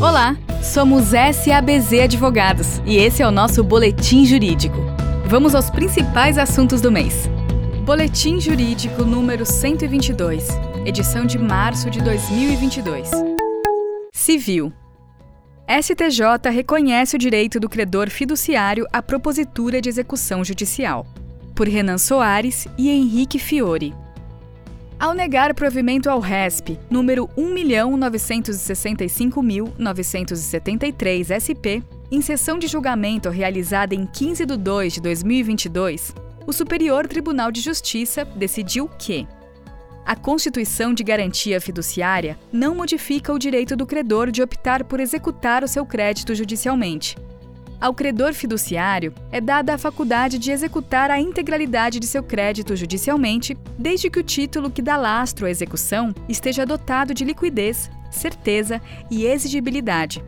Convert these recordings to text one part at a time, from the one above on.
Olá, somos SABZ Advogados e esse é o nosso Boletim Jurídico. Vamos aos principais assuntos do mês. Boletim Jurídico número 122, edição de março de 2022. Civil. STJ reconhece o direito do credor fiduciário à propositura de execução judicial. Por Renan Soares e Henrique Fiore. Ao negar provimento ao RESP, número 1.965.973 SP, em sessão de julgamento realizada em 15 de 2 de 2022, o Superior Tribunal de Justiça decidiu que a Constituição de Garantia Fiduciária não modifica o direito do credor de optar por executar o seu crédito judicialmente, ao credor fiduciário é dada a faculdade de executar a integralidade de seu crédito judicialmente, desde que o título que dá lastro à execução esteja dotado de liquidez, certeza e exigibilidade.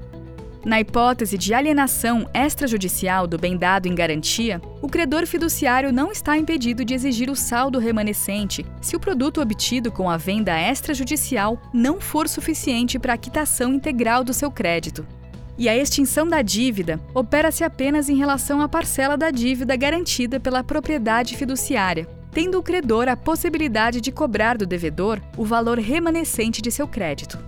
Na hipótese de alienação extrajudicial do bem dado em garantia, o credor fiduciário não está impedido de exigir o saldo remanescente se o produto obtido com a venda extrajudicial não for suficiente para a quitação integral do seu crédito e a extinção da dívida opera-se apenas em relação à parcela da dívida garantida pela propriedade fiduciária, tendo o credor a possibilidade de cobrar do devedor o valor remanescente de seu crédito.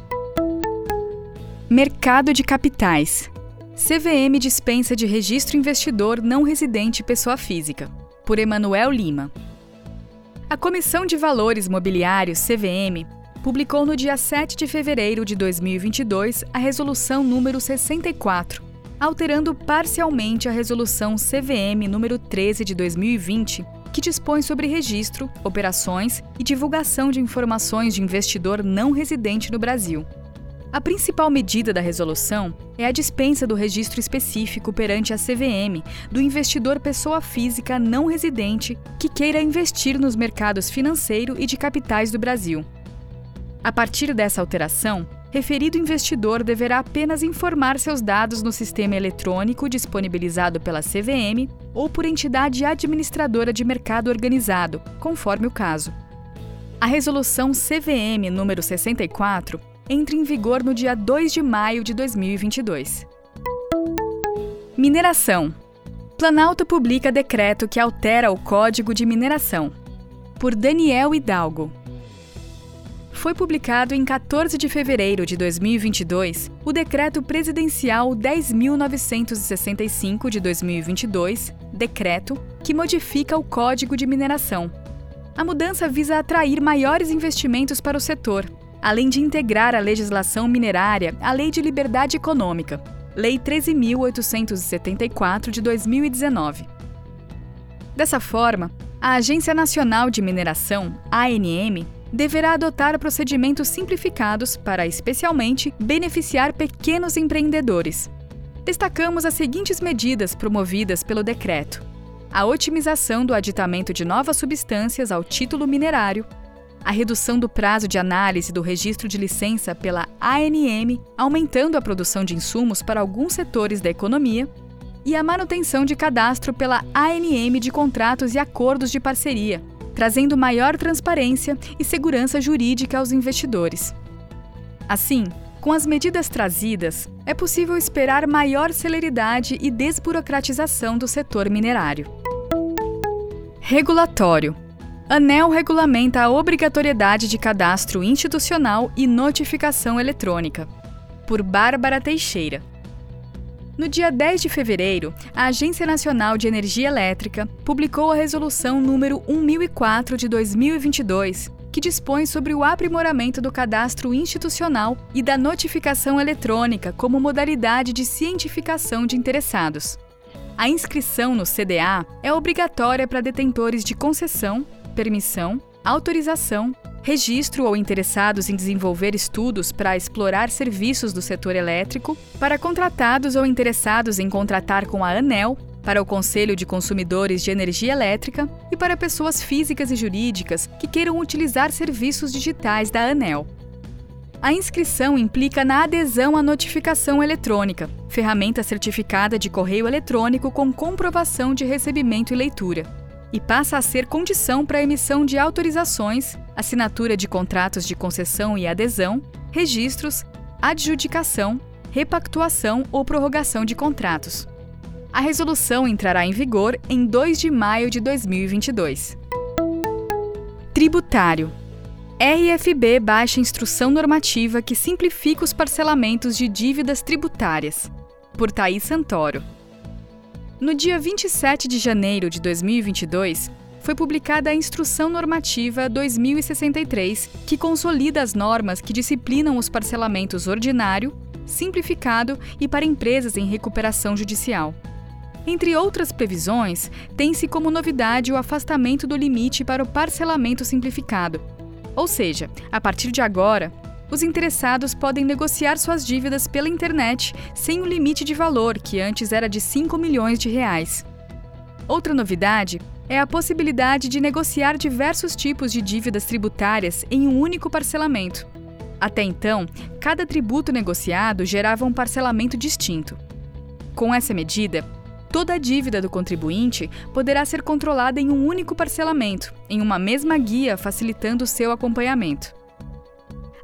Mercado de capitais. CVM dispensa de registro investidor não residente pessoa física. Por Emanuel Lima. A Comissão de Valores Mobiliários CVM publicou no dia 7 de fevereiro de 2022 a Resolução número 64, alterando parcialmente a Resolução CVM número 13 de 2020, que dispõe sobre registro, operações e divulgação de informações de investidor não residente no Brasil. A principal medida da resolução é a dispensa do registro específico perante a CVM do investidor pessoa física não residente que queira investir nos mercados financeiro e de capitais do Brasil. A partir dessa alteração, referido investidor deverá apenas informar seus dados no sistema eletrônico disponibilizado pela CVM ou por entidade administradora de mercado organizado, conforme o caso. A resolução CVM número 64 entra em vigor no dia 2 de maio de 2022. Mineração. Planalto publica decreto que altera o Código de Mineração. Por Daniel Hidalgo foi publicado em 14 de fevereiro de 2022 o Decreto Presidencial 10.965 de 2022, decreto que modifica o Código de Mineração. A mudança visa atrair maiores investimentos para o setor, além de integrar a legislação minerária à Lei de Liberdade Econômica, Lei 13.874 de 2019. Dessa forma, a Agência Nacional de Mineração, ANM, deverá adotar procedimentos simplificados para, especialmente, beneficiar pequenos empreendedores. Destacamos as seguintes medidas promovidas pelo decreto: a otimização do aditamento de novas substâncias ao título minerário, a redução do prazo de análise do registro de licença pela ANM, aumentando a produção de insumos para alguns setores da economia, e a manutenção de cadastro pela ANM de contratos e acordos de parceria, trazendo maior transparência e segurança jurídica aos investidores. Assim, com as medidas trazidas, é possível esperar maior celeridade e desburocratização do setor minerário. Regulatório. ANEL regulamenta a obrigatoriedade de cadastro institucional e notificação eletrônica. Por Bárbara Teixeira. No dia 10 de fevereiro, a Agência Nacional de Energia Elétrica publicou a Resolução número 1004 de 2022, que dispõe sobre o aprimoramento do cadastro institucional e da notificação eletrônica como modalidade de cientificação de interessados. A inscrição no CDA é obrigatória para detentores de concessão, permissão, autorização registro ou interessados em desenvolver estudos para explorar serviços do setor elétrico, para contratados ou interessados em contratar com a ANEL, para o Conselho de Consumidores de Energia Elétrica e para pessoas físicas e jurídicas que queiram utilizar serviços digitais da ANEL. A inscrição implica na adesão à notificação eletrônica, ferramenta certificada de correio eletrônico com comprovação de recebimento e leitura e passa a ser condição para a emissão de autorizações, assinatura de contratos de concessão e adesão, registros, adjudicação, repactuação ou prorrogação de contratos. A resolução entrará em vigor em 2 de maio de 2022. Tributário. RFB baixa instrução normativa que simplifica os parcelamentos de dívidas tributárias. Por Thaís Santoro. No dia 27 de janeiro de 2022, foi publicada a Instrução Normativa 2063, que consolida as normas que disciplinam os parcelamentos ordinário, simplificado e para empresas em recuperação judicial. Entre outras previsões, tem-se como novidade o afastamento do limite para o parcelamento simplificado. Ou seja, a partir de agora, os interessados podem negociar suas dívidas pela internet sem o limite de valor, que antes era de 5 milhões de reais. Outra novidade é a possibilidade de negociar diversos tipos de dívidas tributárias em um único parcelamento. Até então, cada tributo negociado gerava um parcelamento distinto. Com essa medida, toda a dívida do contribuinte poderá ser controlada em um único parcelamento, em uma mesma guia, facilitando o seu acompanhamento.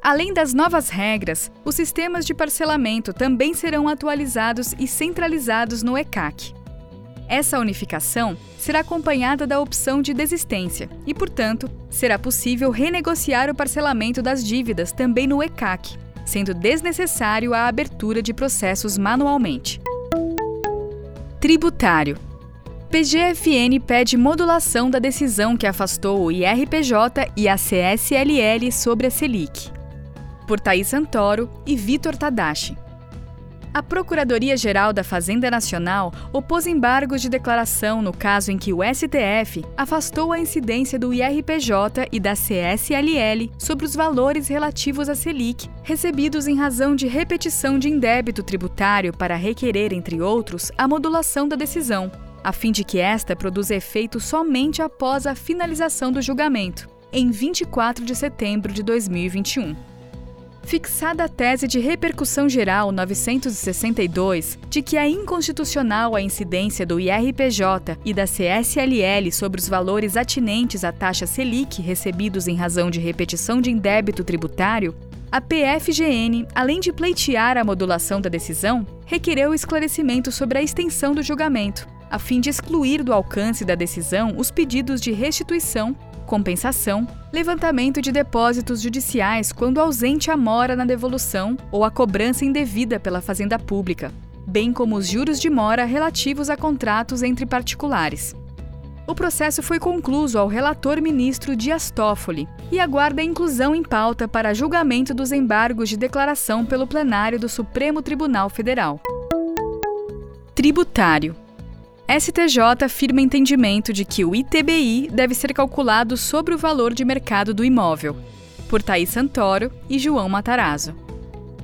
Além das novas regras, os sistemas de parcelamento também serão atualizados e centralizados no ECAC. Essa unificação será acompanhada da opção de desistência e, portanto, será possível renegociar o parcelamento das dívidas também no ECAC, sendo desnecessário a abertura de processos manualmente. Tributário. PGFN pede modulação da decisão que afastou o IRPJ e a CSLL sobre a Selic. Por Thaís Santoro e Vitor Tadashi. A Procuradoria-Geral da Fazenda Nacional opôs embargos de declaração no caso em que o STF afastou a incidência do IRPJ e da CSLL sobre os valores relativos à Selic, recebidos em razão de repetição de indébito tributário para requerer, entre outros, a modulação da decisão, a fim de que esta produza efeito somente após a finalização do julgamento, em 24 de setembro de 2021. Fixada a tese de repercussão geral 962 de que é inconstitucional a incidência do IRPJ e da CSLL sobre os valores atinentes à taxa Selic recebidos em razão de repetição de indébito tributário, a PFGN, além de pleitear a modulação da decisão, requereu esclarecimento sobre a extensão do julgamento, a fim de excluir do alcance da decisão os pedidos de restituição compensação, levantamento de depósitos judiciais quando ausente a mora na devolução ou a cobrança indevida pela Fazenda Pública, bem como os juros de mora relativos a contratos entre particulares. O processo foi concluído ao relator ministro Dias Toffoli e aguarda inclusão em pauta para julgamento dos embargos de declaração pelo plenário do Supremo Tribunal Federal. Tributário STJ afirma entendimento de que o ITBI deve ser calculado sobre o valor de mercado do imóvel, por Thaís Santoro e João Matarazzo.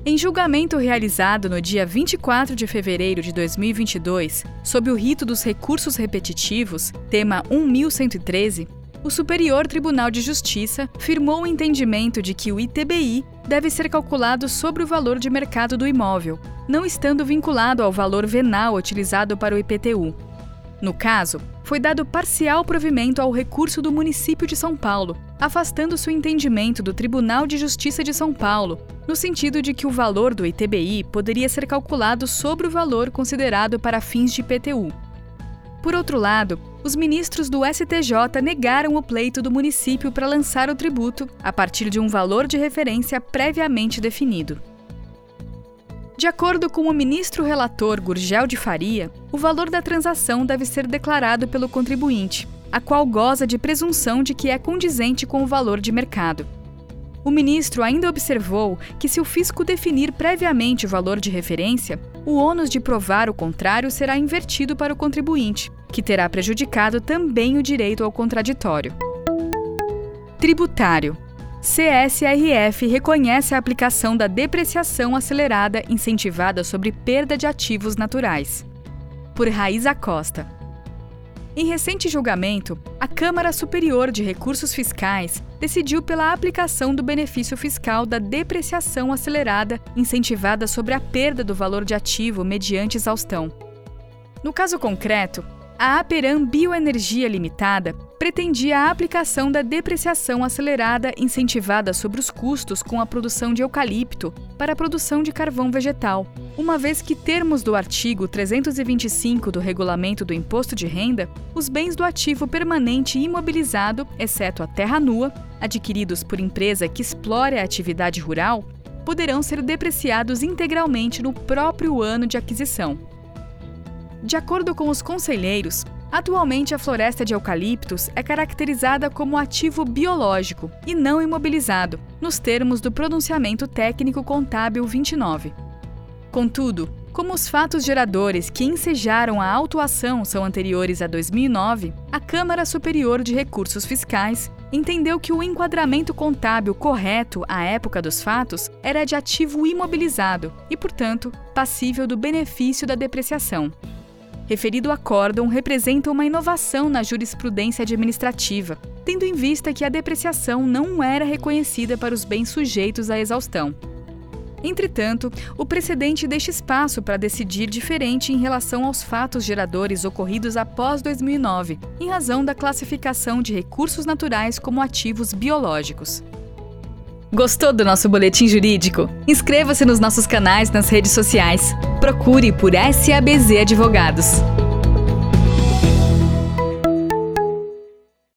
Em julgamento realizado no dia 24 de fevereiro de 2022, sob o rito dos recursos repetitivos, tema 1113, o Superior Tribunal de Justiça firmou o entendimento de que o ITBI deve ser calculado sobre o valor de mercado do imóvel, não estando vinculado ao valor venal utilizado para o IPTU. No caso, foi dado parcial provimento ao recurso do município de São Paulo, afastando-se o entendimento do Tribunal de Justiça de São Paulo, no sentido de que o valor do ITBI poderia ser calculado sobre o valor considerado para fins de IPTU. Por outro lado, os ministros do STJ negaram o pleito do município para lançar o tributo a partir de um valor de referência previamente definido. De acordo com o ministro relator Gurgel de Faria, o valor da transação deve ser declarado pelo contribuinte, a qual goza de presunção de que é condizente com o valor de mercado. O ministro ainda observou que, se o fisco definir previamente o valor de referência, o ônus de provar o contrário será invertido para o contribuinte, que terá prejudicado também o direito ao contraditório. Tributário CSRF reconhece a aplicação da depreciação acelerada incentivada sobre perda de ativos naturais. Por Raiza Costa. Em recente julgamento, a Câmara Superior de Recursos Fiscais decidiu pela aplicação do benefício fiscal da depreciação acelerada incentivada sobre a perda do valor de ativo mediante exaustão. No caso concreto, a Aperam Bioenergia Limitada pretendia a aplicação da depreciação acelerada incentivada sobre os custos com a produção de eucalipto para a produção de carvão vegetal, uma vez que termos do artigo 325 do Regulamento do Imposto de Renda, os bens do ativo permanente imobilizado, exceto a terra nua, adquiridos por empresa que explore a atividade rural, poderão ser depreciados integralmente no próprio ano de aquisição. De acordo com os conselheiros, atualmente a floresta de eucaliptos é caracterizada como ativo biológico e não imobilizado, nos termos do pronunciamento técnico contábil 29. Contudo, como os fatos geradores que ensejaram a autuação são anteriores a 2009, a Câmara Superior de Recursos Fiscais entendeu que o enquadramento contábil correto à época dos fatos era de ativo imobilizado e, portanto, passível do benefício da depreciação. Referido acórdão representa uma inovação na jurisprudência administrativa, tendo em vista que a depreciação não era reconhecida para os bens sujeitos à exaustão. Entretanto, o precedente deixa espaço para decidir diferente em relação aos fatos geradores ocorridos após 2009, em razão da classificação de recursos naturais como ativos biológicos. Gostou do nosso boletim jurídico? Inscreva-se nos nossos canais nas redes sociais. Procure por SABZ Advogados.